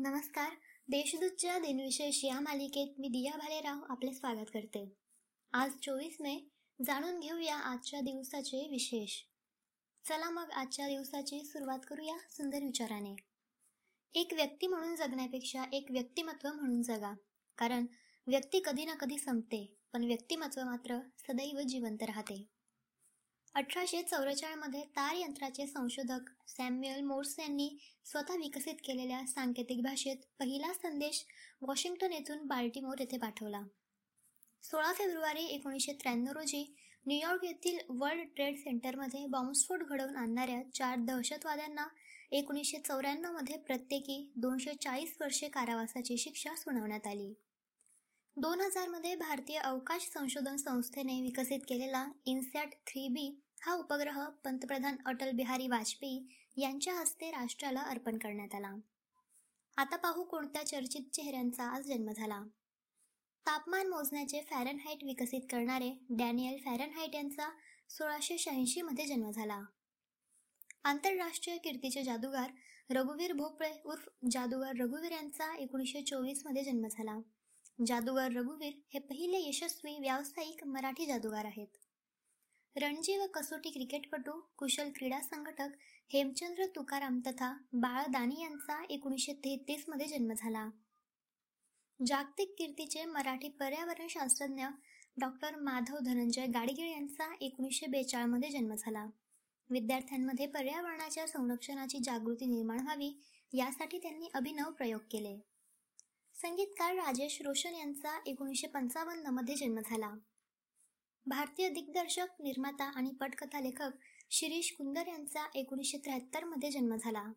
नमस्कार. देशदूतच्या दिनविशेष या मालिकेत मी दिया भालेराव आपले स्वागत करते. आज चोवीस मे जाणून घेऊया आजच्या दिवसाचे विशेष. चला मग आजच्या दिवसाची सुरुवात करूया सुंदर विचाराने. एक व्यक्ती म्हणून जगण्यापेक्षा एक व्यक्तिमत्व म्हणून जगा. कारण व्यक्ती कधी ना कधी संपते पण व्यक्तिमत्व मात्र सदैव जिवंत राहते. अठराशे मध्ये तार यंत्राचे संशोधक सॅम्युअल मोर्स यांनी स्वतः विकसित केलेल्या सांकेतिक भाषेत पहिला संदेश वॉशिंग्टन येथून बाल्टीमोर येथे पाठवला. सोळा फेब्रुवारी एकोणीसशे त्र्याण्णव रोजी न्यूयॉर्क येथील वर्ल्ड ट्रेड सेंटरमध्ये बॉम्बस्फोट घडवून आणणाऱ्या चार दहशतवाद्यांना एकोणीसशे चौऱ्याण्णवमध्ये प्रत्येकी दोनशे चाळीस वर्षे कारावासाची शिक्षा सुनावण्यात आली. दोन हजारमध्ये भारतीय अवकाश संशोधन संस्थेने विकसित केलेला इन्सॅट थ्री बी हा उपग्रह पंतप्रधान अटल बिहारी वाजपेयी यांच्या हस्ते राष्ट्राला अर्पण करण्यात आला. आता पाहू कोणत्या चर्चित चेहऱ्यांचा आज जन्म झाला. तापमान मोजण्याचे फॅरनहाईट विकसित करणारे डॅनियल फॅरनहाईट यांचा सोळाशे शहाऐंशी मध्ये जन्म झाला. आंतरराष्ट्रीय कीर्तीचे जादूगार रघुवीर भोपळे उर्फ जादूगार रघुवीर यांचा एकोणीसशे चोवीसमध्ये जन्म झाला. जादूगार रघुवीर हे पहिले यशस्वी व्यावसायिक मराठी जादूगार आहेत. रणजी व कसोटी क्रिकेटपटू कुशल क्रीडा संघटक हेमचंद्र तुकाराम तथा बाळ दानी यांचा एकोणीसशे तेहतीसमध्ये जन्म झाला. जागतिक कीर्तीचे मराठी पर्यावरण शास्त्रज्ञ डॉक्टर माधव धनंजय गाडगीळ यांचा एकोणीसशे बेचाळमध्ये जन्म झाला. विद्यार्थ्यांमध्ये पर्यावरणाच्या संरक्षणाची जागृती निर्माण व्हावी यासाठी त्यांनी अभिनव प्रयोग केले. संगीतकार राजेश रोशन यांचा एकोणीसशे पंचावन्नमध्ये जन्म झाला. भारतीय दिग्दर्शक निर्माता आणि पटकथा लेखक शिरीष कुंदर यांचा एकोणीसशे त्र्याहत्तरमध्ये जन्म झाला.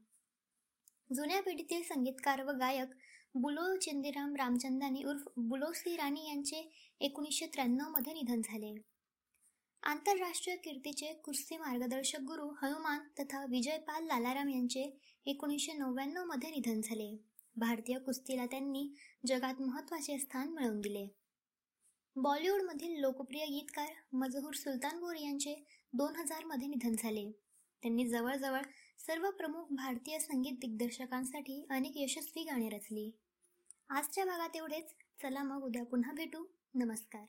जुन्या पिढीतील संगीतकार व गायक बुलो चंदीराम रामचंदानी उर्फ बुलो राणी यांचे एकोणीसशे त्र्याण्णवमध्ये निधन झाले. आंतरराष्ट्रीय कीर्तीचे कुस्ती मार्गदर्शक गुरु हनुमान तथा विजयपाल लालाराम यांचे एकोणीसशे नव्याण्णवमध्ये निधन झाले. भारतीय कुस्तीला त्यांनी जगात महत्त्वाचे स्थान मिळवून दिले. बॉलिवूडमधील लोकप्रिय गीतकार मजहूर सुलतानपूर यांचे दोन हजारमध्ये निधन झाले. त्यांनी जवळजवळ सर्व प्रमुख भारतीय संगीत दिग्दर्शकांसाठी अनेक यशस्वी गाणी रचली. आजच्या भागात एवढेच. चला मग उद्या पुन्हा भेटू. नमस्कार.